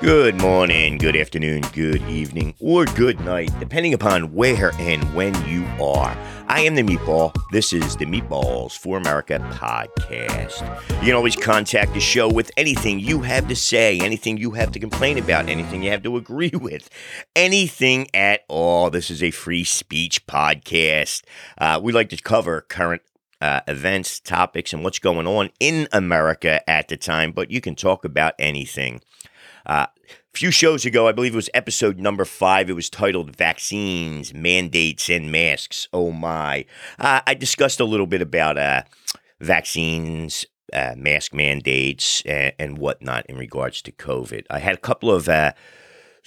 Good morning, good afternoon, good evening, or good night, depending upon where and when you are. I am the Meatball. This is the Meatballs for America podcast. You can always contact the show with anything you have to say, anything you have to complain about, anything you have to agree with, anything at all. This is a free speech podcast. Uh, we like to cover current uh, events, topics, and what's going on in America at the time, but you can talk about anything. Uh, a few shows ago, I believe it was episode number five, it was titled Vaccines, Mandates, and Masks. Oh my. Uh, I discussed a little bit about uh, vaccines, uh, mask mandates, and, and, whatnot in regards to COVID. I had a couple of uh,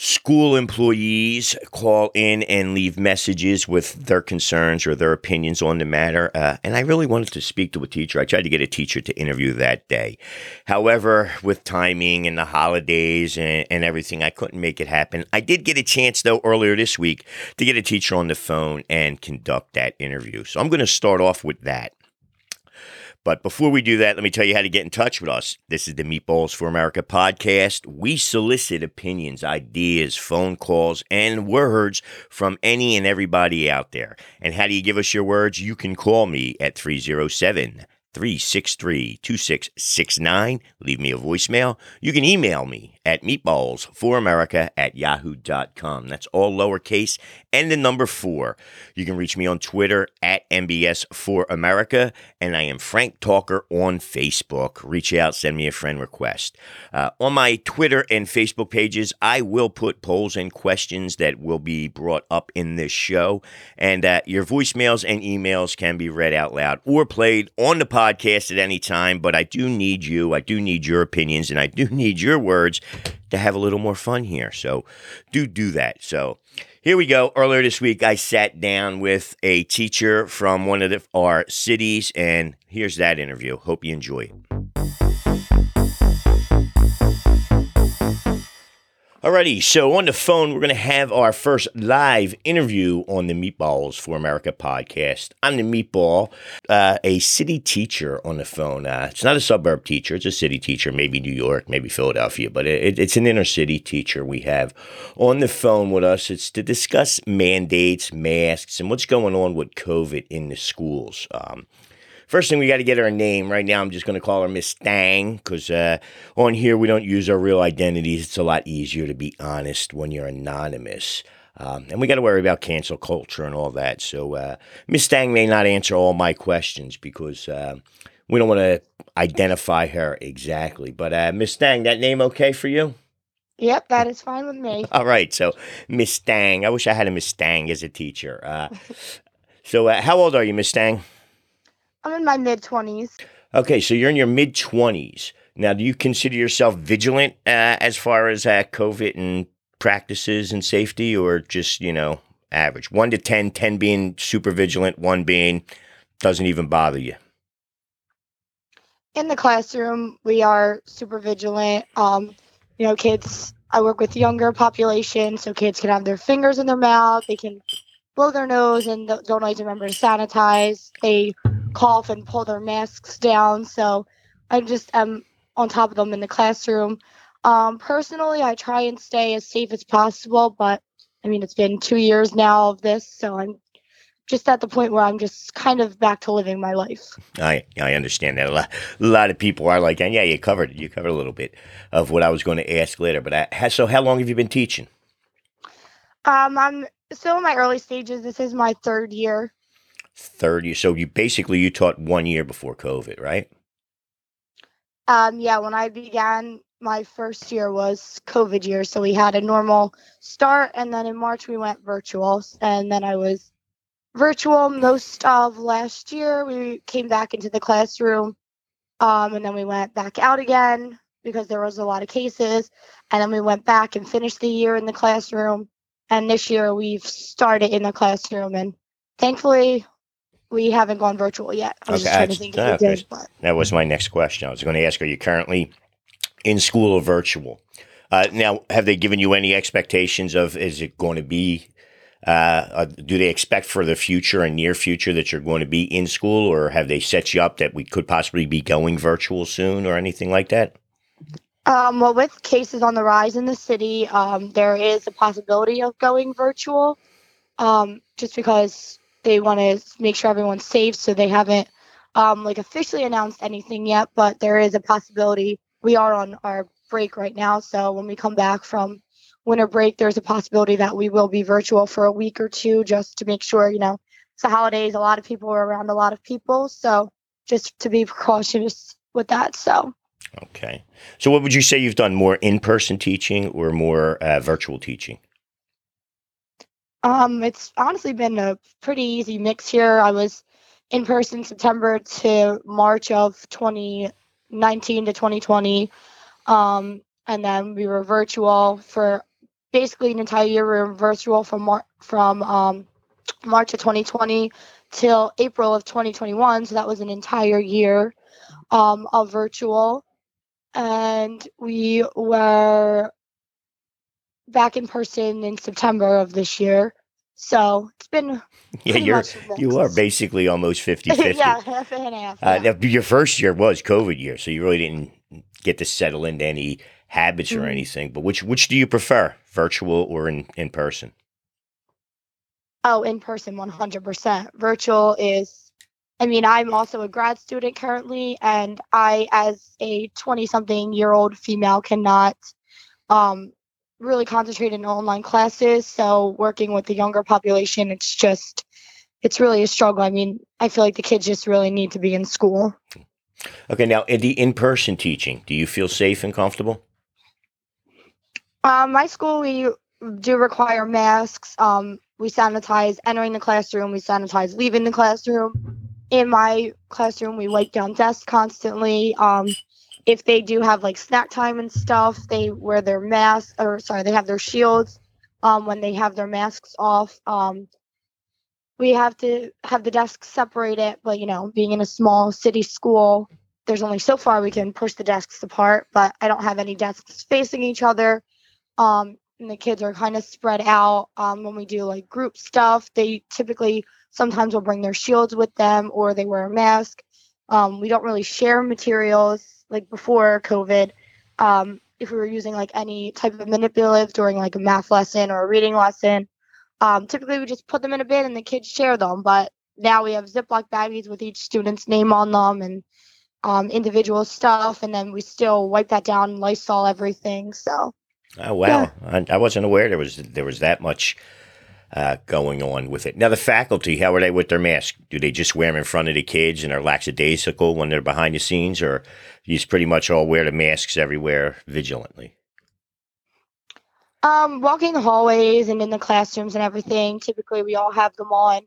school employees call in and leave messages with their concerns or their opinions on the matter. Uh, and I really wanted to speak to a teacher. I tried to get a teacher to interview that day. However, with timing and the holidays and, and everything, I couldn't make it happen. I did get a chance, though, earlier this week to get a teacher on the phone and conduct that interview. So I'm going to start off with that. But before we do that, let me tell you how to get in touch with us. This is the Meatballs for America podcast. We solicit opinions, ideas, phone calls, and words from any and everybody out there. And how do you give us your words? You can call me at 307 363 2669. Leave me a voicemail. You can email me at meatballsforamerica at yahoo.com. That's all lowercase and the number four. You can reach me on Twitter at MBS for America, and I am Frank Talker on Facebook. Reach out, send me a friend request. Uh, on my Twitter and Facebook pages, I will put polls and questions that will be brought up in this show, and uh, your voicemails and emails can be read out loud or played on the podcast at any time. But I do need you, I do need your opinions, and I do need your words to have a little more fun here. So do do that. So here we go. Earlier this week, I sat down with a teacher from one of the, our cities, and here's that interview. Hope you enjoy. Alrighty, so on the phone, we're going to have our first live interview on the Meatballs for America podcast. I'm the Meatball, uh, a city teacher on the phone. Uh, it's not a suburb teacher, it's a city teacher, maybe New York, maybe Philadelphia, but it, it's an inner city teacher we have on the phone with us. It's to discuss mandates, masks, and what's going on with COVID in the schools. Um, First thing, we got to get her name. Right now, I'm just going to call her Miss Stang because uh, on here we don't use our real identities. It's a lot easier to be honest when you're anonymous. Um, and we got to worry about cancel culture and all that. So uh, Miss Stang may not answer all my questions because uh, we don't want to identify her exactly. But uh, Miss Stang, that name okay for you? Yep, that is fine with me. All right, so Miss Stang. I wish I had a Miss Stang as a teacher. Uh, so, uh, how old are you, Miss Stang? I'm in my mid 20s. Okay, so you're in your mid 20s. Now, do you consider yourself vigilant uh, as far as uh, COVID and practices and safety, or just, you know, average? One to 10, 10 being super vigilant, one being doesn't even bother you? In the classroom, we are super vigilant. Um, you know, kids, I work with younger population, so kids can have their fingers in their mouth, they can blow their nose and don't always remember to sanitize. They cough and pull their masks down. So I just am on top of them in the classroom. Um, personally, I try and stay as safe as possible, but I mean, it's been two years now of this, so I'm just at the point where I'm just kind of back to living my life. I I understand that a lot. A lot of people are like, and yeah, you covered you covered a little bit of what I was going to ask later. But I, so, how long have you been teaching? Um, I'm still in my early stages. This is my third year. Third year. So you basically you taught one year before COVID, right? Um, yeah, when I began, my first year was COVID year, so we had a normal start, and then in March we went virtual, and then I was virtual most of last year. We came back into the classroom, um, and then we went back out again because there was a lot of cases, and then we went back and finished the year in the classroom. And this year we've started in the classroom, and thankfully we haven't gone virtual yet. I was okay, just trying to think if we did. But. That was my next question. I was going to ask: Are you currently in school or virtual? Uh, now, have they given you any expectations of is it going to be? Uh, uh, do they expect for the future and near future that you're going to be in school, or have they set you up that we could possibly be going virtual soon, or anything like that? Um, well, with cases on the rise in the city, um, there is a possibility of going virtual, um, just because they want to make sure everyone's safe. So they haven't um, like officially announced anything yet, but there is a possibility. We are on our break right now, so when we come back from winter break, there's a possibility that we will be virtual for a week or two, just to make sure you know it's the holidays. A lot of people are around a lot of people, so just to be cautious with that. So. Okay. So, what would you say you've done more in person teaching or more uh, virtual teaching? Um, it's honestly been a pretty easy mix here. I was in person September to March of 2019 to 2020. Um, and then we were virtual for basically an entire year. We were virtual from Mar- from um, March of 2020 till April of 2021. So that was an entire year um, of virtual. And we were back in person in September of this year. So it's been yeah, you're you are basically almost 50-50. yeah, half and half. Uh, your first year was COVID year, so you really didn't get to settle into any habits mm-hmm. or anything. But which which do you prefer, virtual or in in person? Oh, in person, one hundred percent. Virtual is. I mean, I'm also a grad student currently, and I, as a twenty-something-year-old female, cannot um, really concentrated in online classes. So working with the younger population, it's just it's really a struggle. I mean, I feel like the kids just really need to be in school. Okay, now in the in-person teaching, do you feel safe and comfortable? Um, my school we do require masks. Um, we sanitize entering the classroom. We sanitize leaving the classroom. In my classroom, we wipe down desks constantly. Um, if they do have like snack time and stuff, they wear their masks or sorry, they have their shields um, when they have their masks off. Um, we have to have the desks separated, but you know, being in a small city school, there's only so far we can push the desks apart. But I don't have any desks facing each other. Um, and the kids are kind of spread out. Um, when we do like group stuff, they typically sometimes will bring their shields with them or they wear a mask. Um, we don't really share materials like before COVID, um, if we were using like any type of manipulative during like a math lesson or a reading lesson, um, typically we just put them in a bin and the kids share them. But now we have Ziploc baggies with each student's name on them and um, individual stuff, and then we still wipe that down, Lysol everything. So. Oh wow! Yeah. I, I wasn't aware there was there was that much uh, going on with it. Now, the faculty, how are they with their masks? Do they just wear them in front of the kids and are lackadaisical when they're behind the scenes, or you just pretty much all wear the masks everywhere vigilantly? Um, walking the hallways and in the classrooms and everything, typically we all have them on.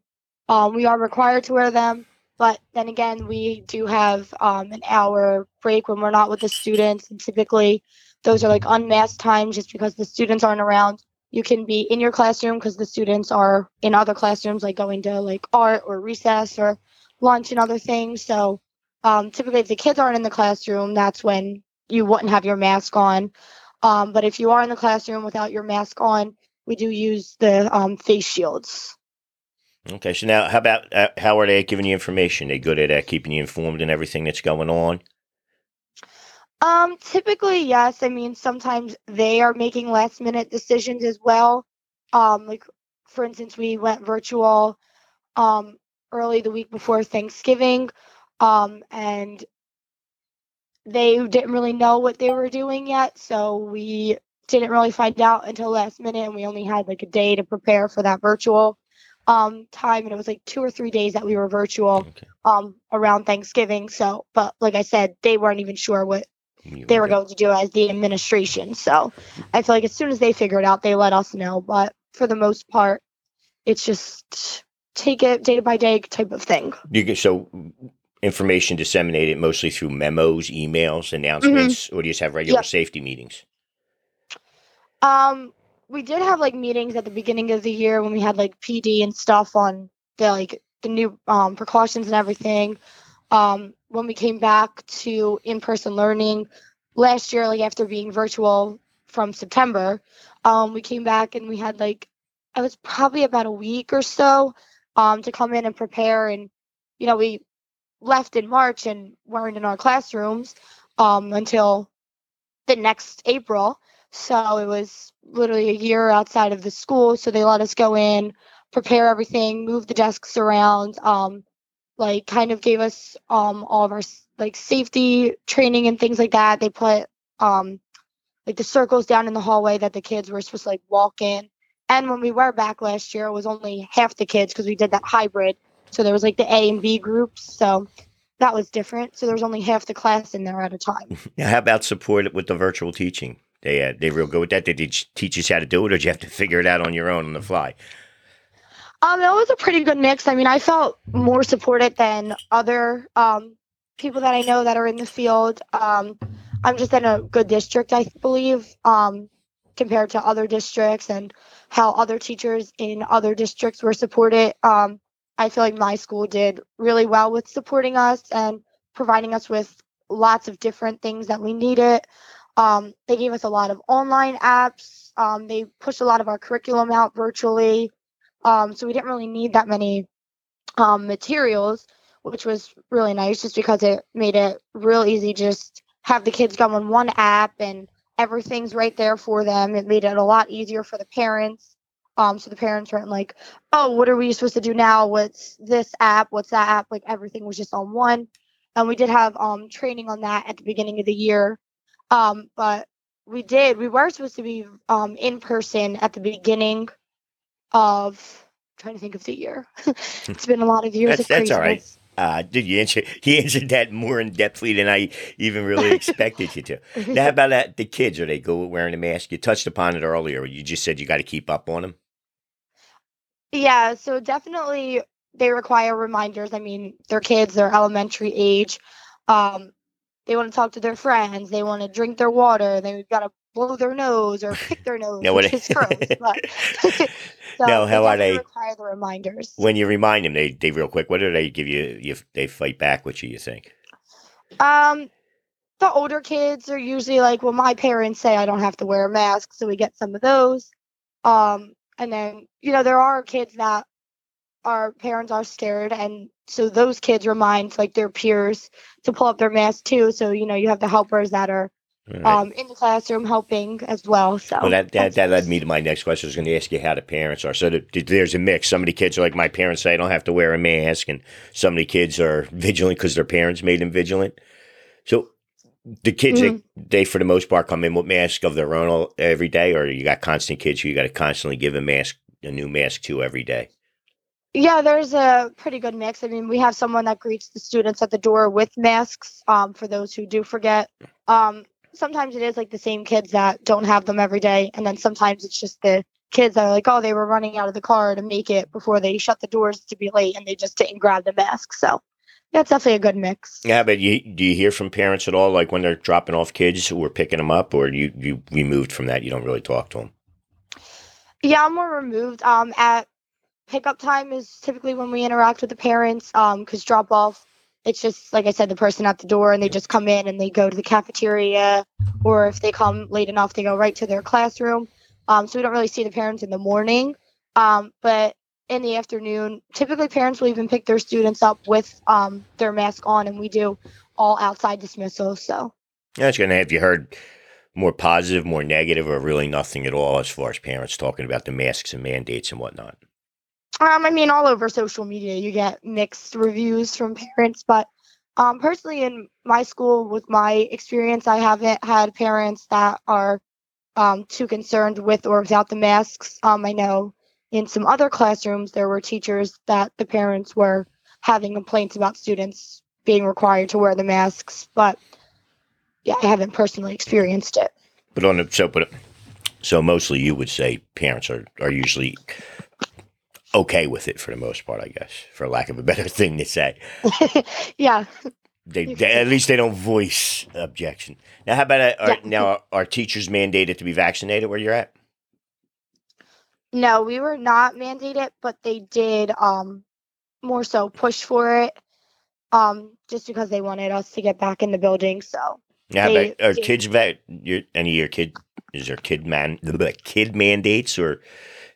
Um, we are required to wear them, but then again, we do have um, an hour break when we're not with the students, and typically those are like unmasked times just because the students aren't around you can be in your classroom because the students are in other classrooms like going to like art or recess or lunch and other things. So um, typically if the kids aren't in the classroom that's when you wouldn't have your mask on. Um, but if you are in the classroom without your mask on we do use the um, face shields. Okay so now how about uh, how are they giving you information? They good at uh, keeping you informed and everything that's going on um, typically, yes. I mean, sometimes they are making last minute decisions as well. Um, like for instance, we went virtual um early the week before Thanksgiving. Um, and they didn't really know what they were doing yet, so we didn't really find out until last minute and we only had like a day to prepare for that virtual um time and it was like two or three days that we were virtual okay. um around Thanksgiving. So but like I said, they weren't even sure what they were going to do as the administration. So I feel like as soon as they figure it out, they let us know. But for the most part, it's just take it day by day type of thing. You get so information disseminated mostly through memos, emails, announcements, mm-hmm. or do you just have regular yep. safety meetings? Um, we did have like meetings at the beginning of the year when we had like PD and stuff on the like the new um, precautions and everything. Um, when we came back to in-person learning last year, like after being virtual from September, um, we came back and we had like it was probably about a week or so um, to come in and prepare. And you know, we left in March and weren't in our classrooms um, until the next April. So it was literally a year outside of the school. So they let us go in, prepare everything, move the desks around, um, like kind of gave us um all of our like safety training and things like that. They put um like the circles down in the hallway that the kids were supposed to like walk in. And when we were back last year, it was only half the kids because we did that hybrid. So there was like the A and B groups. So that was different. So there was only half the class in there at a time. Now, how about support with the virtual teaching? They uh, they real good with that. Did they teach you how to do it, or did you have to figure it out on your own on the fly? Um, it was a pretty good mix. I mean, I felt more supported than other um, people that I know that are in the field. Um, I'm just in a good district, I believe, um, compared to other districts and how other teachers in other districts were supported. Um, I feel like my school did really well with supporting us and providing us with lots of different things that we needed. Um, they gave us a lot of online apps. Um, they pushed a lot of our curriculum out virtually. Um, so we didn't really need that many um, materials, which was really nice just because it made it real easy just have the kids go on one app and everything's right there for them. It made it a lot easier for the parents. Um, so the parents weren't like, oh, what are we supposed to do now? What's this app? What's that app? Like everything was just on one. And we did have um, training on that at the beginning of the year. Um, but we did, we were supposed to be um, in person at the beginning of, I'm trying to think of the year. it's been a lot of years that's, of that's all right. Uh, did you answer? He answered that more in depthly than I even really expected you to. Now, how about that, the kids? Are they go wearing a mask? You touched upon it earlier. You just said you got to keep up on them. Yeah, so definitely they require reminders. I mean, they're kids, they're elementary age. Um, they want to talk to their friends, they want to drink their water, they've got to blow their nose or pick their nose, no, what- which is gross. But so Now, how are they- require the reminders. When you remind them, they they real quick. What do they give you? If they fight back. What do you think? Um, the older kids are usually like, well, my parents say I don't have to wear a mask, so we get some of those. Um, and then you know there are kids that our parents are scared, and so those kids remind like their peers to pull up their mask too. So you know you have the helpers that are right. um in the classroom helping as well. So Well, that, that, that led me to my next question. I was going to ask you how the parents are. So the, the- there's a mix. Some of the kids are like, my parents say I don't have to wear a mask. And some of the kids are vigilant because their parents made them vigilant. So the kids, Mm-hmm. they, they, for the most part, come in with masks of their own all, every day, or you got constant kids who you got to constantly give a mask, a new mask to every day. Yeah, there's a pretty good mix. I mean, we have someone that greets the students at the door with masks um, for those who do forget. Um, sometimes it is like the same kids that don't have them every day, and then sometimes it's just the kids that are like, oh, they were running out of the car to make it before they shut the doors to be late, and they just didn't grab the mask. So, yeah, it's definitely a good mix. Yeah, but you, do you hear from parents at all, like when they're dropping off kids or picking them up, or you, you removed from that? You don't really talk to them. Yeah, I'm more removed. Um, at pickup time is typically when we interact with the parents. Um, because drop off, it's just like I said, the person at the door, and they just come in and they go to the cafeteria, or if they come late enough, they go right to their classroom. Um, so we don't really see the parents in the morning. Um, but in the afternoon, typically parents will even pick their students up with um their mask on, and we do all outside dismissal. So. Yeah, it's going to have you heard more positive, more negative, or really nothing at all as far as parents talking about the masks and mandates and whatnot. Um, I mean, all over social media, you get mixed reviews from parents, but um, personally, in my school, with my experience, I haven't had parents that are um, too concerned with or without the masks. Um, I know in some other classrooms, there were teachers that the parents were having complaints about students being required to wear the masks, but yeah, I haven't personally experienced it. But on the so, but so mostly you would say parents are are usually okay with it for the most part, I guess, for lack of a better thing to say. yeah. They, they at least they don't voice objection. Now, how about uh, are, Yeah. now are, are teachers mandated to be vaccinated where you're at? No, we were not mandated, but they did um more so push for it. Um, just because they wanted us to get back in the building. So yeah, They- are they- kids vet? Your, any of your kid is there kid man the kid mandates or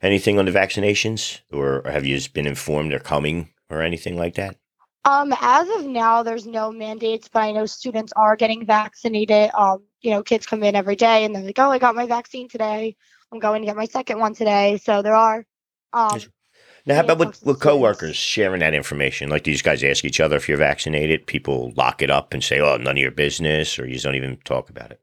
anything on the vaccinations, or have you just been informed they're coming or anything like that? um as of now there's no mandates, but I know students are getting vaccinated. Um you know, kids come in every day and they're like, oh, I got my vaccine today. I'm going to get my second one today. So there are. Um, now, how about with, with coworkers sharing that information? Like these guys ask each other if you're vaccinated. People lock it up and say, "Oh, none of your business," or you just don't even talk about it.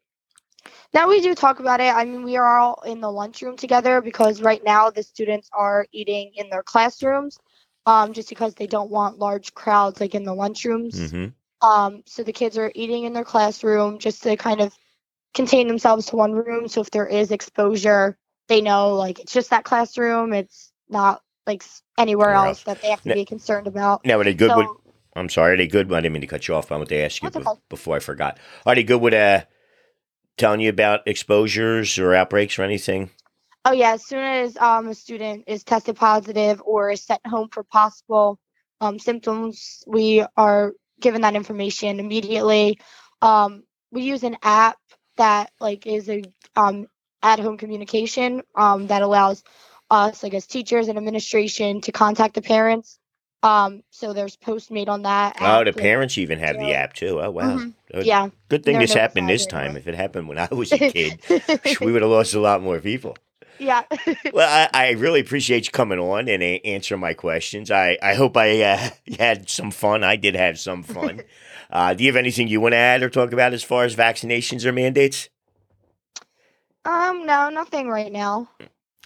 Now we do talk about it. I mean, we are all in the lunchroom together because right now the students are eating in their classrooms, um, just because they don't want large crowds like in the lunchrooms. hmm Um, so the kids are eating in their classroom just to kind of contain themselves to one room. So if there is exposure, they know like it's just that classroom. It's not like anywhere Anywhere else else. that they have to Now- be concerned about. Now, are they good so, with? I'm sorry, are they good? I didn't mean to cut you off. but I want to ask you be- before I forgot. Are they good with uh, telling you about exposures or outbreaks or anything? Oh yeah, as soon as um, a student is tested positive or is sent home for possible um, symptoms, we are given that information immediately. Um, we use an app that like is a um, at-home communication um, that allows us, like as teachers and administration, to contact the parents. Um, so there's posts made on that. Oh, the parents even have the app too. Oh, wow. Mhm. Uh, Yeah. Good thing They're this happened this time. away. If it happened when I was a kid, we would have lost a lot more people. yeah. Well, I, I really appreciate you coming on and a- answering my questions. I, I hope I uh, had some fun. I did have some fun. Uh, do you have anything you want to add or talk about as far as vaccinations or mandates? um, no, nothing right now.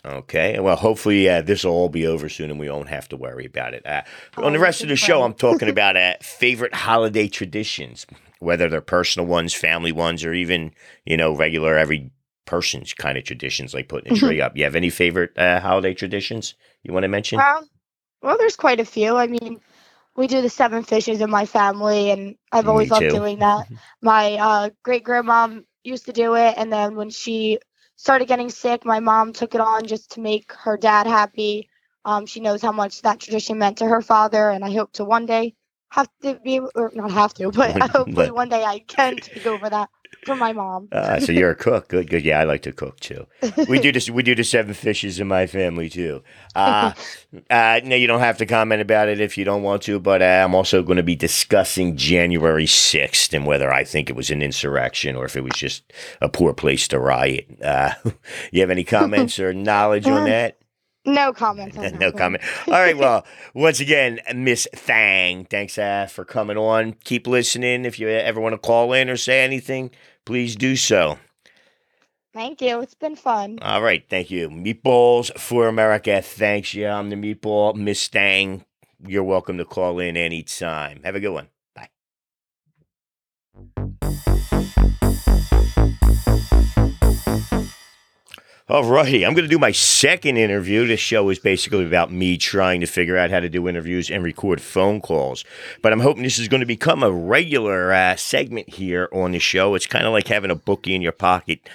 Okay. Well, hopefully uh, this will all be over soon and we won't have to worry about it. Uh, on the Oh, rest of the show. I'm talking about uh, favorite holiday traditions, whether they're personal ones, family ones, or even, you know, regular every person's kind of traditions like putting a Mm-hmm. tree up. You have any favorite uh, holiday traditions you want to mention? Well, well, there's quite a few. I mean, we do the seven fishes in my family, and I've Me always loved too. doing that. My uh, great grandmom used to do it, and then when she started getting sick, my mom took it on just to make her dad happy. Um, she knows how much that tradition meant to her father, and I hope to one day have to be, or not have to, but But- hopefully but- one day I can take over that for my mom. Uh, so you're a cook. Good, good. Yeah, I like to cook too. We do this. We do the seven fishes in my family too. Uh, uh, no, you don't have to comment about it if you don't want to. But uh, I'm also going to be discussing January 6th and whether I think it was an insurrection or if it was just a poor place to riot. Uh, you have any comments or knowledge on Uh, that? No comment. No comment. All right. Well, once again, Miss Thang, thanks uh, for coming on. Keep listening. If you ever want to call in or say anything, please do so. Thank you. It's been fun. All right, thank you. Meatballs for America. Thanks, yeah. I'm the meatball, Miss Thang, You're welcome to call in anytime. Have a good one. All righty, I'm going to do my second interview. This show is basically about me trying to figure out how to do interviews and record phone calls. But I'm hoping this is going to become a regular uh, segment here on the show. It's kind of like having a bookie in your pocket.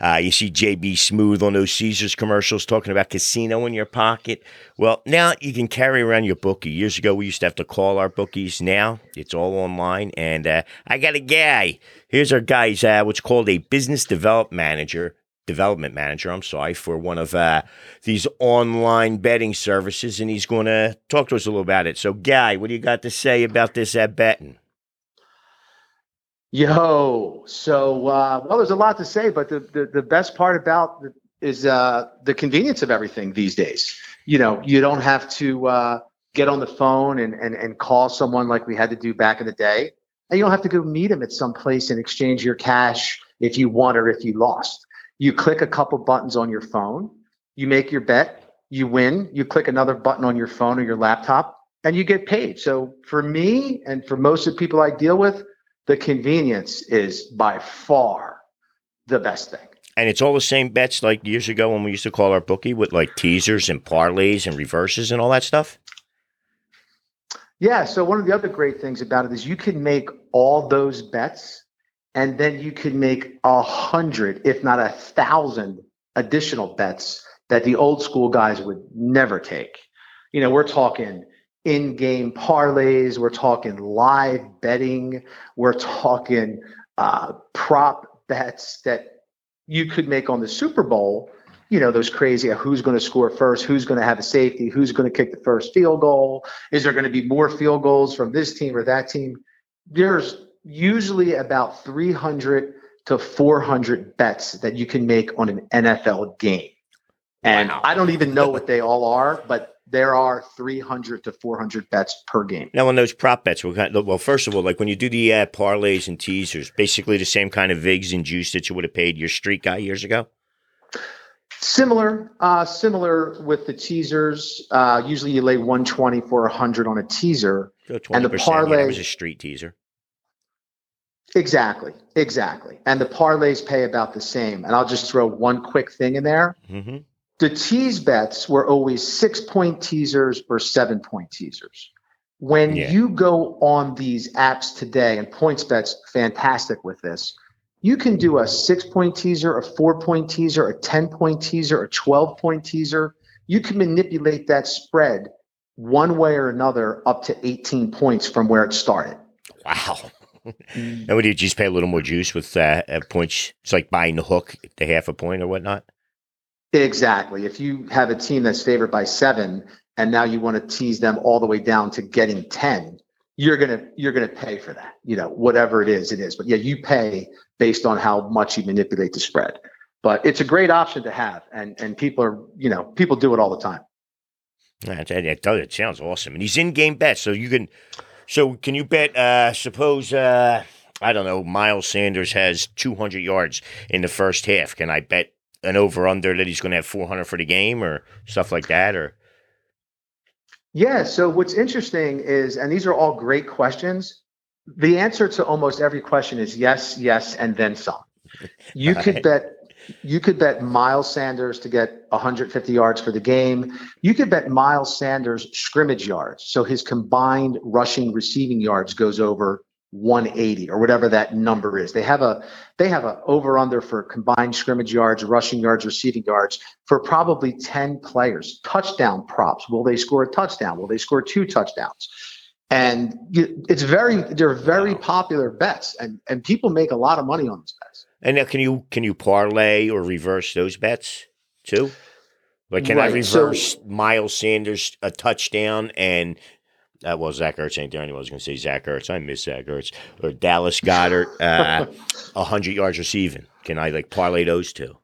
Uh, you see JB Smoove on those Caesars commercials talking about casino in your pocket. Well, now you can carry around your bookie. Years ago, we used to have to call our bookies. Now it's all online. And uh, I got a guy. Here's our guy. He's uh, what's called a business development manager. Development manager, I'm sorry, for one of uh, these online betting services, and he's going to talk to us a little about it. So, Guy, what do you got to say about this uh, betting? Yo, so uh, well, there's a lot to say, but the the, the best part about the, is uh, the convenience of everything these days. You know, you don't have to uh, get on the phone and, and and call someone like we had to do back in the day, and you don't have to go meet them at some place and exchange your cash if you won or if you lost. You click a couple buttons on your phone, you make your bet, you win. You click another button on your phone or your laptop, and you get paid. So for me and for most of the people I deal with the convenience is by far the best thing. And it's all the same bets like years ago when we used to call our bookie with like teasers and parlays and reverses and all that stuff. Yeah. So one of the other great things about it is you can make all those bets and then you can make a hundred, if not a thousand additional bets that the old school guys would never take. You know, we're talking in-game parlays, we're talking live betting, we're talking uh, prop bets that you could make on the Super Bowl. You know, those crazy uh, who's going to score first, who's going to have a safety, who's going to kick the first field goal, is there going to be more field goals from this team or that team? There's usually about 300 to 400 bets that you can make on an NFL game. And Wow. I don't even know what they all are, but there are 300 to 400 bets per game. Now, on those prop bets, what kind well, first of all, like when you do the uh, parlays and teasers, basically the same kind of vigs and juice that you would have paid your street guy years ago. Similar, uh, similar with the teasers. Uh, usually you lay 120 for 100 on a teaser. So 20%. And the yeah, parlay- was a street teaser. Exactly, exactly. And the parlays pay about the same. And I'll just throw one quick thing in there. hmm The tease bets were always six point teasers or seven point teasers. When Yeah. you go on these apps today, and PointsBet's fantastic with this, you can do a six point teaser, a four point teaser, a 10 point teaser, a 12 point teaser. You can manipulate that spread one way or another up to 18 points from where it started. Wow. And would you just pay a little more juice with uh, points? It's like buying the hook to half a point or whatnot. Exactly. If you have a team that's favored by seven and now you want to tease them all the way down to getting 10, you're gonna you're gonna pay for that. You know, whatever it is, it is. But yeah, you pay based on how much you manipulate the spread. But it's a great option to have and and people are, you know, people do it all the time. It does. It sounds awesome. And he's in game bets, so you can. So can you bet? Uh, suppose uh, I don't know. Miles Sanders has 200 yards in the first half. Can I bet an over under that he's going to have 400 for the game or stuff like that? Or Yeah. So what's interesting is, and these are all great questions. The answer to almost every question is yes, yes, and then some. You could Right. bet you could bet Miles Sanders to get 150 yards for the game. You could bet Miles Sanders scrimmage yards. So his combined rushing receiving yards goes over 180 or whatever that number is. They have a they have a over under for combined scrimmage yards, rushing yards, receiving yards for probably 10 players. Touchdown props. Will they score a touchdown? Will they score two touchdowns? And it's very they're very popular bets and and people make a lot of money on these bets. And now can you can you parlay or reverse those bets too? Like can I Right, so- reverse Miles Sanders a touchdown and uh, well Zach Ertz ain't there anymore. I was going to say Zach Ertz. I miss Zach Ertz or Dallas Goedert uh, hundred yards receiving. Can I like parlay those two?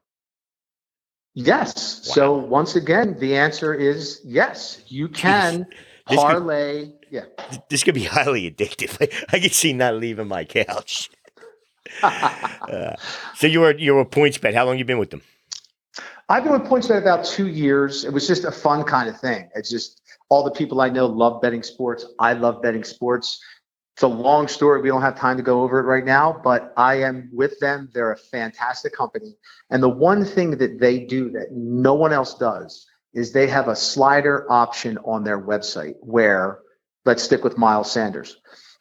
Yes. So once again, the answer is yes. You can This could- parlay. Yeah. This could be highly addictive. I, can see not leaving my couch. Uh, so you were you were PointsBet. How long you been with them? I've been with PointsBet about two years. It was just a fun kind of thing. It's just all the people I know love betting sports. I love betting sports. It's a long story. We don't have time to go over it right now, but I am with them. They're a fantastic company. And the one thing that they do that no one else does is they have a slider option on their website where, let's stick with Miles Sanders.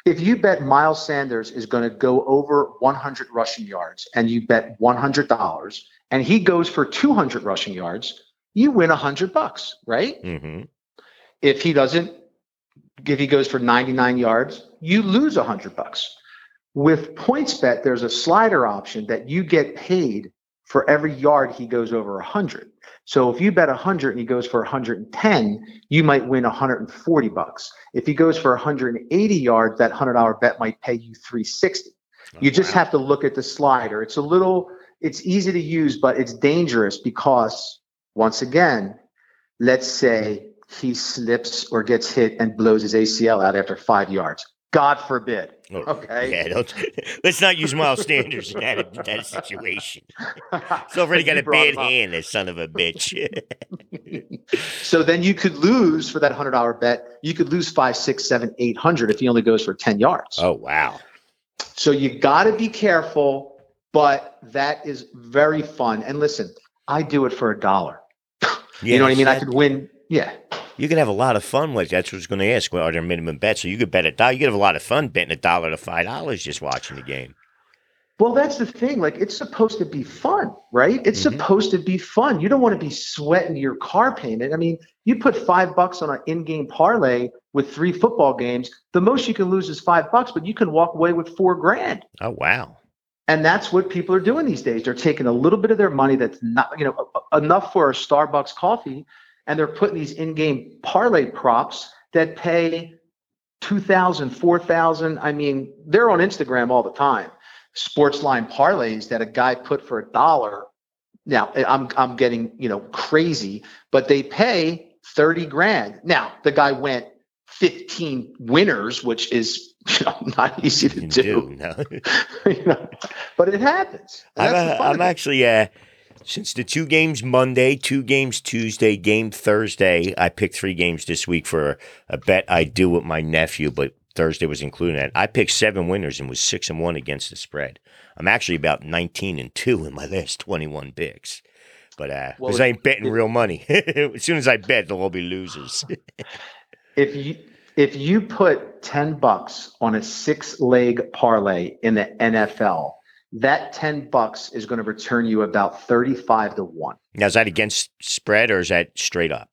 If you bet Miles Sanders is going to go over 100 rushing yards and you bet $100 and he goes for 200 rushing yards, you win 100 bucks, right? Mm-hmm. If he doesn't, if he goes for 99 yards, you lose 100 bucks. With PointsBet, there's a slider option that you get paid for every yard he goes over 100. So if you bet 100 and he goes for 110, you might win 140 bucks. If he goes for 180 yards, that $100 bet might pay you 360. You just have to look at the slider. It's a little, it's easy to use, but it's dangerous because once again, let's say he slips or gets hit and blows his ACL out after five yards. God forbid. Oh, Okay. Yeah, don't, let's not use Miles Sanders in that, that situation. He's already got a bad hand, that son of a bitch. So then you could lose for that hundred dollar bet. You could lose five, six, seven, eight hundred if he only goes for ten yards. oh wow. So you got to be careful, but that is very fun. And listen, I do it for a dollar. you know what I mean? I could win. Yeah. You can have a lot of fun with. That's what I was going to ask. Well, are there minimum bets? So you could bet a dollar. You could have a lot of fun betting a dollar to five dollars just watching the game. Well, that's the thing. Like, it's supposed to be fun, right? It's Mhm. supposed to be fun. You don't want to be sweating your car payment. I mean, you put five bucks on an in-game parlay with three football games. The most you can lose is five bucks, but you can walk away with four grand. Oh wow. And that's what people are doing these days. They're taking a little bit of their money that's not, you know, enough for a Starbucks coffee, and they're putting these in-game parlay props that pay 2000 4000 I mean, they're on Instagram all the time. sports line parlays that a guy put for a dollar. Now I'm I'm getting you know crazy, but they pay thirty grand. Now the guy went 15 winners, which is you know, not easy to do. do no. you know, but it happens. I'm, uh, I'm actually uh, since the two games Monday, two games Tuesday, game Thursday. I picked three games this week for a bet I do with my nephew, but Thursday was included in that. I picked seven winners and was six and one against the spread. I'm actually about 19 and two in my last 21 picks. But uh, because I ain't betting it, real money. as soon as I bet, they'll all be losers. if you if you put 10 bucks on a six leg parlay in the NFL, that 10 bucks is going to return you about 35 to 1. Now, is that against spread or is that straight up?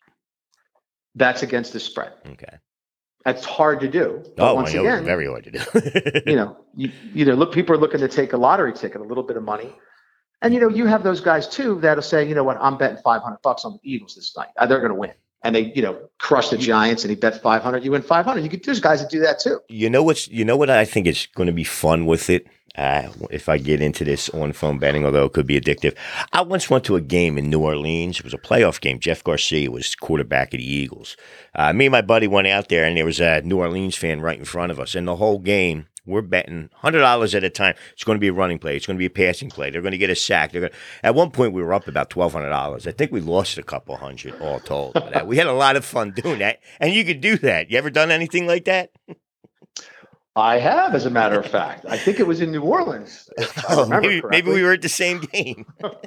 That's against the spread. Okay. That's hard to do. But oh, once again, very hard to do. you know, you, you know, look, people are looking to take a lottery ticket, a little bit of money. And, you know, you have those guys too that'll say, you know what, I'm betting 500 bucks on the Eagles this night. Uh, they're going to win and they, you know, crush the Giants and he bet 500, you win 500. You could, there's guys that do that too. You know what's, you know what I think is going to be fun with it? Uh, if I get into this on phone betting, although it could be addictive. I once went to a game in New Orleans. It was a playoff game. Jeff Garcia was quarterback of the Eagles. Uh, me and my buddy went out there, and there was a New Orleans fan right in front of us. And the whole game, we're betting hundred dollars at a time. It's going to be a running play. It's going to be a passing play. They're going to get a sack. They're going to, at one point, we were up about twelve hundred dollars. I think we lost a couple hundred all told. But, we had a lot of fun doing that, and you could do that. You ever done anything like that? I have, as a matter of fact. I think it was in New Orleans. oh, maybe, maybe we were at the same game.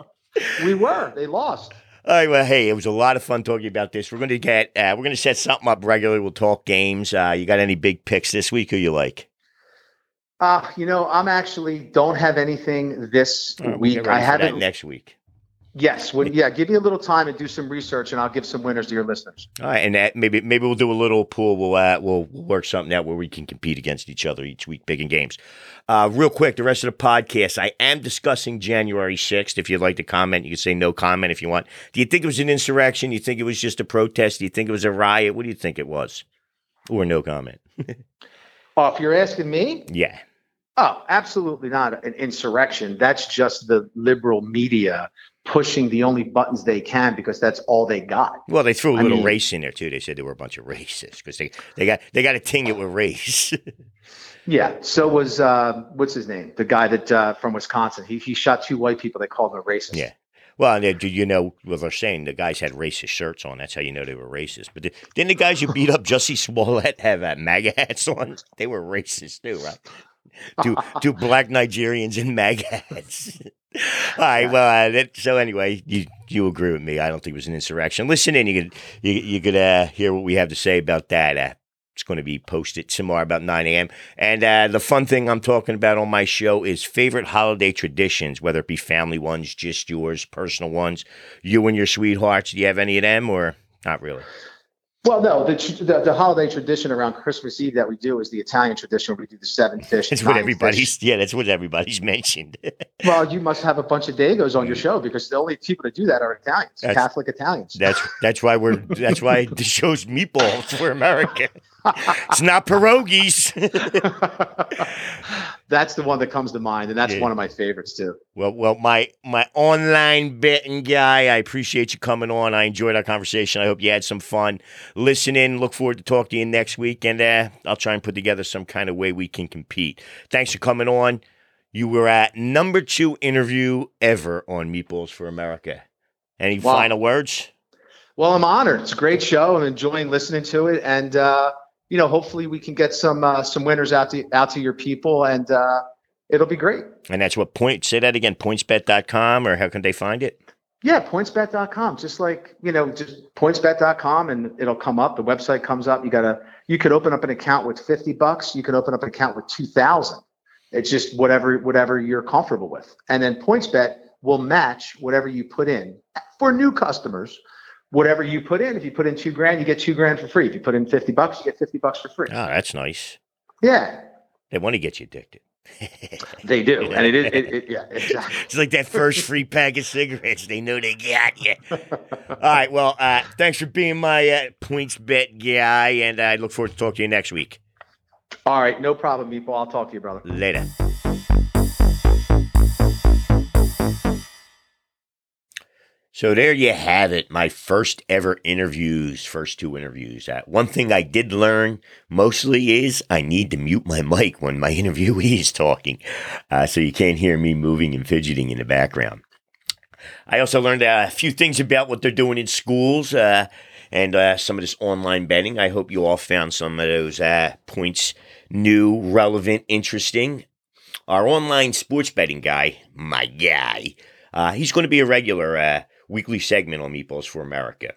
we were. They lost. All right, well, hey, it was a lot of fun talking about this. We're going to get, uh, we're going to set something up regularly. We'll talk games. Uh, you got any big picks this week? Who you like? Uh, you know, I'm actually don't have anything this oh, week. I haven't next week. Yes, when, yeah. Give me a little time and do some research, and I'll give some winners to your listeners. All right, and that, maybe maybe we'll do a little pool. We'll uh, we'll work something out where we can compete against each other each week, big in games. Uh, real quick, the rest of the podcast, I am discussing January sixth. If you'd like to comment, you can say no comment if you want. Do you think it was an insurrection? Do you think it was just a protest? Do you think it was a riot? What do you think it was? Or no comment? oh, if you're asking me, yeah. Oh, absolutely not an insurrection. That's just the liberal media pushing the only buttons they can because that's all they got. Well, they threw a little I mean, race in there too. They said they were a bunch of racists because they, they got they got to ting it with race. yeah. So was uh, what's his name? The guy that uh, from Wisconsin. He he shot two white people. They called him a racist. Yeah. Well, do you know what they're saying? The guys had racist shirts on. That's how you know they were racist. But the, didn't the guys who beat up Jussie Smollett have uh, MAGA hats on? They were racist too, right? two two black Nigerians in mag hats. All right. Well, uh, that, so anyway, you you agree with me? I don't think it was an insurrection. Listen in. You could you, you could uh, hear what we have to say about that. Uh, it's going to be posted tomorrow about 9 a.m. And uh, the fun thing I'm talking about on my show is favorite holiday traditions, whether it be family ones, just yours, personal ones, you and your sweethearts. Do you have any of them or not really? Well, no, the, the, the holiday tradition around Christmas Eve that we do is the Italian tradition where we do the seven fish. That's what everybody's. Fish. Yeah, that's what everybody's mentioned. well, you must have a bunch of Dagos on your show because the only people that do that are Italians, that's, Catholic Italians. That's that's why we're that's why the show's meatballs for America. It's not pierogies. that's the one that comes to mind, and that's yeah. one of my favorites too. Well, well, my my online betting guy, I appreciate you coming on. I enjoyed our conversation. I hope you had some fun listening. Look forward to talk to you next week, and uh, I'll try and put together some kind of way we can compete. Thanks for coming on. You were at number two interview ever on Meatballs for America. Any well, final words? Well, I'm honored. It's a great show. I'm enjoying listening to it, and uh, you know, hopefully we can get some uh, some winners out to out to your people, and uh, it'll be great. And that's what point. Say that again. Pointsbet.com, or how can they find it? Yeah, pointsbet.com. Just like you know, just pointsbet.com, and it'll come up. The website comes up. You gotta. You could open up an account with fifty bucks. You can open up an account with two thousand. It's just whatever whatever you're comfortable with, and then PointsBet will match whatever you put in for new customers whatever you put in. If you put in two grand, you get two grand for free. If you put in 50 bucks, you get 50 bucks for free. Oh, that's nice. Yeah. They want to get you addicted. they do. And it is, it, it, yeah, exactly. It's like that first free pack of cigarettes. They know they got you. All right. Well, uh, thanks for being my uh, PointsBet guy. And I look forward to talking to you next week. All right. No problem, Meatball. I'll talk to you, brother. Later. So there you have it, my first ever interviews, first two interviews. Uh, one thing I did learn mostly is I need to mute my mic when my interviewee is talking, uh, so you can't hear me moving and fidgeting in the background. I also learned uh, a few things about what they're doing in schools uh, and uh, some of this online betting. I hope you all found some of those points new, relevant, interesting. Our online sports betting guy, my guy, he's going to be a regular weekly segment on Meatballs for America.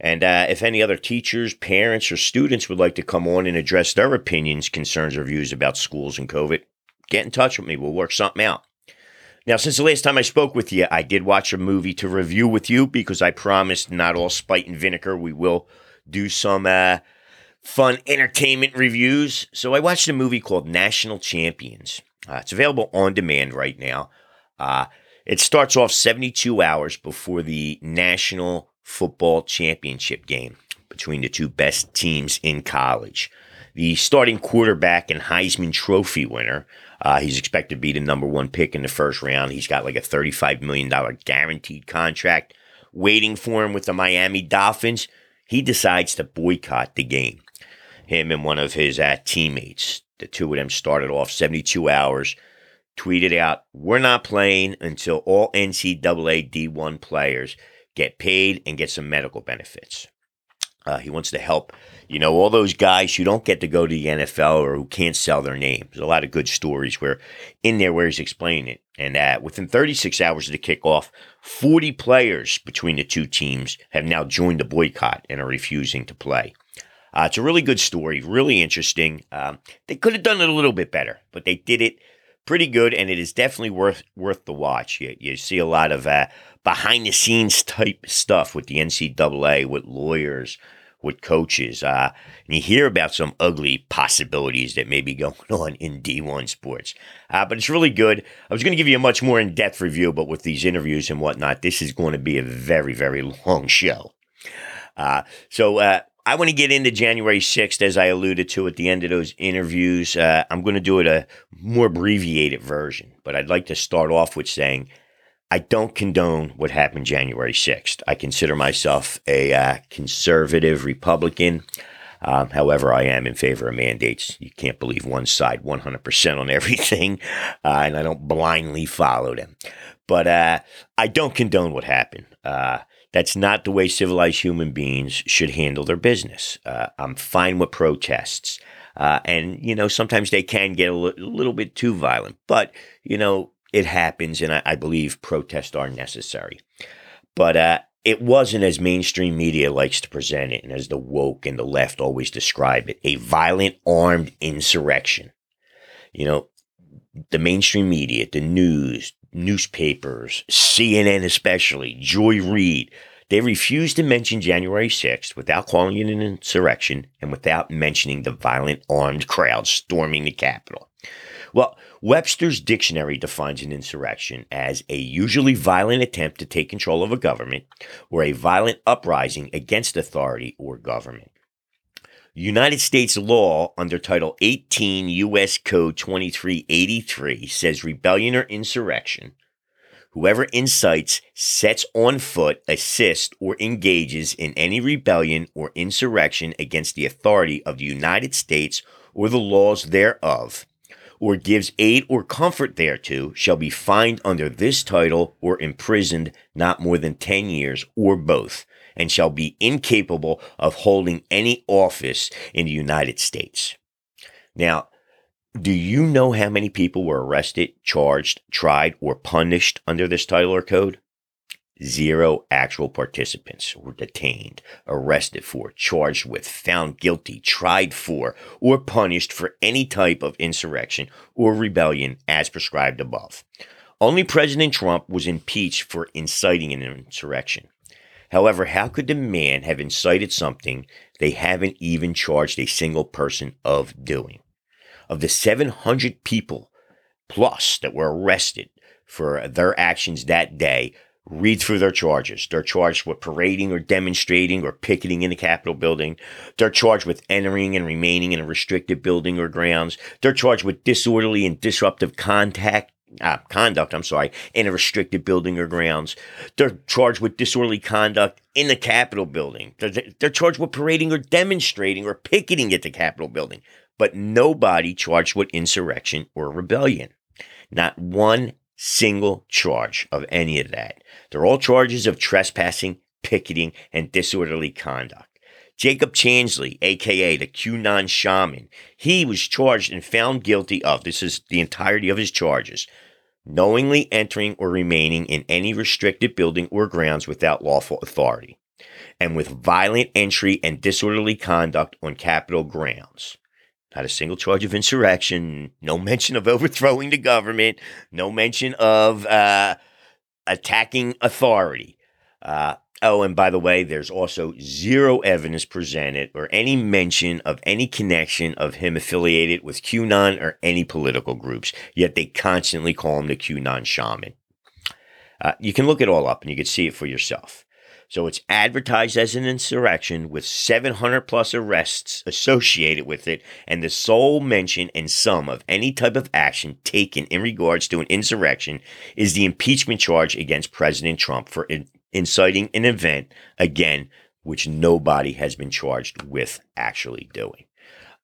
And uh, if any other teachers, parents, or students would like to come on and address their opinions, concerns, or views about schools and COVID, get in touch with me. We'll work something out. Now, since the last time I spoke with you, I did watch a movie to review with you because I promised not all spite and vinegar. We will do some uh, fun entertainment reviews. So I watched a movie called National Champions. Uh, it's available on demand right now. Uh, it starts off 72 hours before the National Football Championship game between the two best teams in college. The starting quarterback and Heisman Trophy winner, uh, he's expected to be the number one pick in the first round. He's got like a $35 million guaranteed contract waiting for him with the Miami Dolphins. He decides to boycott the game. Him and one of his uh, teammates, the two of them started off 72 hours tweeted out, We're not playing until all NCAA D1 players get paid and get some medical benefits. Uh, he wants to help, you know, all those guys who don't get to go to the NFL or who can't sell their name. There's a lot of good stories where in there where he's explaining it. And uh, within 36 hours of the kickoff, 40 players between the two teams have now joined the boycott and are refusing to play. Uh, it's a really good story, really interesting. Um, they could have done it a little bit better, but they did it pretty good, and it is definitely worth worth the watch. You, you see a lot of uh, behind the scenes type stuff with the NCAA, with lawyers, with coaches, uh, and you hear about some ugly possibilities that may be going on in D1 sports. Uh, but it's really good. I was going to give you a much more in depth review, but with these interviews and whatnot, this is going to be a very, very long show. Uh, so, uh, I want to get into January 6th, as I alluded to at the end of those interviews. Uh, I'm going to do it a more abbreviated version, but I'd like to start off with saying I don't condone what happened January 6th. I consider myself a uh, conservative Republican. Um, however, I am in favor of mandates. You can't believe one side 100% on everything, uh, and I don't blindly follow them. But uh, I don't condone what happened. That's not the way civilized human beings should handle their business. Uh, I'm fine with protests. Uh, and, you know, sometimes they can get a little bit too violent, but, you know, it happens. And I, I believe protests are necessary. But uh, it wasn't as mainstream media likes to present it and as the woke and the left always describe it a violent armed insurrection. You know, the mainstream media, the news, newspapers, CNN especially, Joy Reid, they refused to mention January 6th without calling it an insurrection and without mentioning the violent armed crowd storming the Capitol. Well, Webster's dictionary defines an insurrection as a usually violent attempt to take control of a government or a violent uprising against authority or government. United States law under Title 18 U.S. Code 2383 says rebellion or insurrection. Whoever incites, sets on foot, assists, or engages in any rebellion or insurrection against the authority of the United States or the laws thereof, or gives aid or comfort thereto, shall be fined under this title or imprisoned not more than 10 years, or both and shall be incapable of holding any office in the United States. Now, do you know how many people were arrested, charged, tried, or punished under this title or code? Zero actual participants were detained, arrested for, charged with, found guilty, tried for, or punished for any type of insurrection or rebellion as prescribed above. Only President Trump was impeached for inciting an insurrection. However, how could the man have incited something they haven't even charged a single person of doing? Of the 700 people plus that were arrested for their actions that day, read through their charges. They're charged with parading or demonstrating or picketing in the Capitol building. They're charged with entering and remaining in a restricted building or grounds. They're charged with disorderly and disruptive contact uh, conduct, I'm sorry, in a restricted building or grounds. They're charged with disorderly conduct in the Capitol building. They're, they're charged with parading or demonstrating or picketing at the Capitol building, but nobody charged with insurrection or rebellion. Not one single charge of any of that. They're all charges of trespassing, picketing, and disorderly conduct. Jacob Chansley, aka the QAnon shaman, he was charged and found guilty of this is the entirety of his charges knowingly entering or remaining in any restricted building or grounds without lawful authority, and with violent entry and disorderly conduct on Capitol grounds. Not a single charge of insurrection, no mention of overthrowing the government, no mention of uh, attacking authority. Uh, Oh, and by the way, there's also zero evidence presented or any mention of any connection of him affiliated with QAnon or any political groups, yet they constantly call him the QAnon shaman. Uh, you can look it all up and you can see it for yourself. So it's advertised as an insurrection with 700 plus arrests associated with it, and the sole mention and sum of any type of action taken in regards to an insurrection is the impeachment charge against President Trump for in- inciting an event, again, which nobody has been charged with actually doing.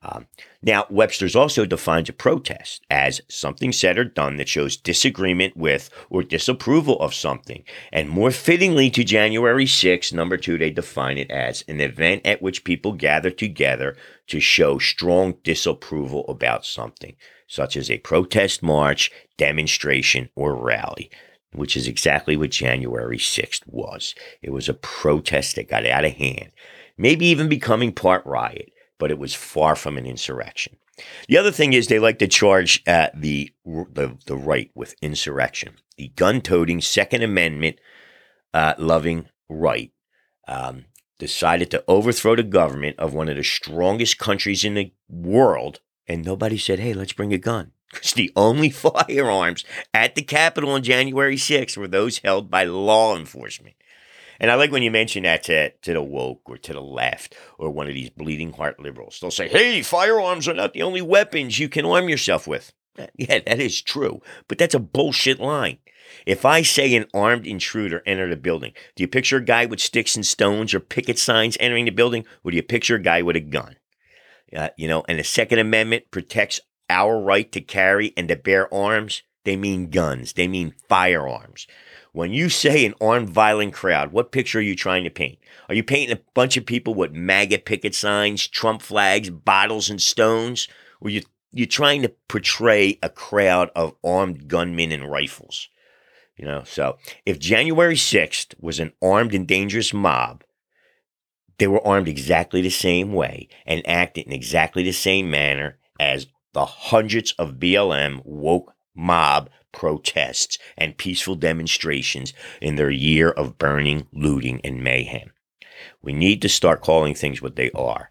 Um, now, Webster's also defines a protest as something said or done that shows disagreement with or disapproval of something. And more fittingly to January 6, number two, they define it as an event at which people gather together to show strong disapproval about something, such as a protest march, demonstration, or rally which is exactly what January 6th was. It was a protest that got out of hand, maybe even becoming part riot, but it was far from an insurrection. The other thing is they like to charge uh, the, the, the right with insurrection. The gun-toting Second Amendment uh, loving right um, decided to overthrow the government of one of the strongest countries in the world, and nobody said, "Hey, let's bring a gun." Because the only firearms at the Capitol on January 6th were those held by law enforcement. And I like when you mention that to, to the woke or to the left or one of these bleeding heart liberals. They'll say, hey, firearms are not the only weapons you can arm yourself with. Yeah, that is true, but that's a bullshit line. If I say an armed intruder entered a building, do you picture a guy with sticks and stones or picket signs entering the building, or do you picture a guy with a gun? Uh, you know, and the Second Amendment protects our right to carry and to bear arms, they mean guns, they mean firearms. When you say an armed violent crowd, what picture are you trying to paint? Are you painting a bunch of people with MAGA picket signs, Trump flags, bottles, and stones? Or you you're trying to portray a crowd of armed gunmen and rifles? You know, so if January 6th was an armed and dangerous mob, they were armed exactly the same way and acted in exactly the same manner as the hundreds of BLM woke mob protests and peaceful demonstrations in their year of burning, looting, and mayhem. We need to start calling things what they are.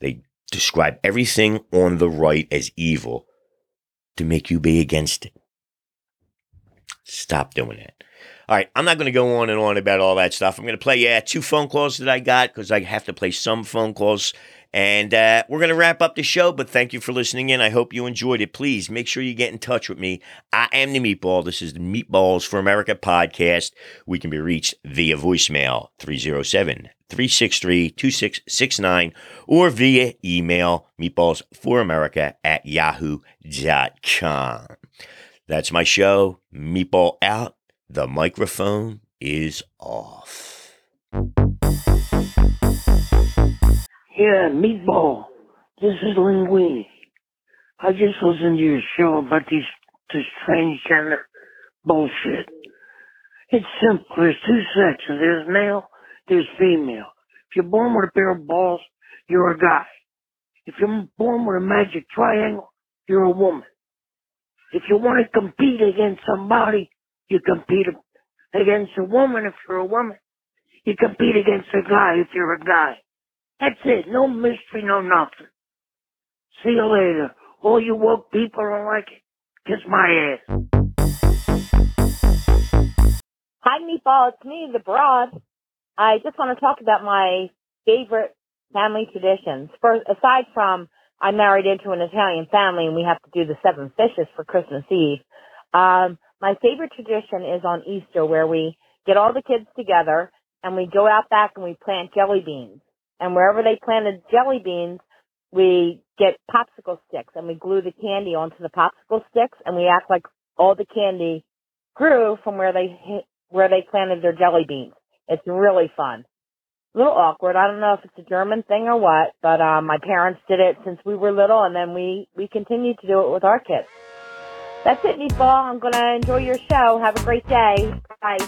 They describe everything on the right as evil to make you be against it. Stop doing it. All right, I'm not going to go on and on about all that stuff. I'm going to play, yeah, two phone calls that I got because I have to play some phone calls and uh, we're going to wrap up the show, but thank you for listening in. I hope you enjoyed it. Please make sure you get in touch with me. I am the Meatball. This is the Meatballs for America podcast. We can be reached via voicemail 307 363 2669 or via email meatballsforamerica at yahoo.com. That's my show. Meatball out. The microphone is off. Yeah, meatball. This is Linguini. I just listened to your show about these this transgender bullshit. It's simple. There's two sexes. There's male, there's female. If you're born with a pair of balls, you're a guy. If you're born with a magic triangle, you're a woman. If you want to compete against somebody, you compete against a woman if you're a woman. You compete against a guy if you're a guy. That's it. No mystery, no nothing. See you later. All you woke people don't like it. Kiss my ass. Hi, Meatball. It's me, the broad. I just want to talk about my favorite family traditions. First, aside from I married into an Italian family and we have to do the seven fishes for Christmas Eve. Um, my favorite tradition is on Easter where we get all the kids together and we go out back and we plant jelly beans. And wherever they planted jelly beans, we get popsicle sticks and we glue the candy onto the popsicle sticks and we act like all the candy grew from where they where they planted their jelly beans. It's really fun. A little awkward. I don't know if it's a German thing or what, but um, my parents did it since we were little, and then we we continued to do it with our kids. That's it, Meatball. I'm gonna enjoy your show. Have a great day. Bye.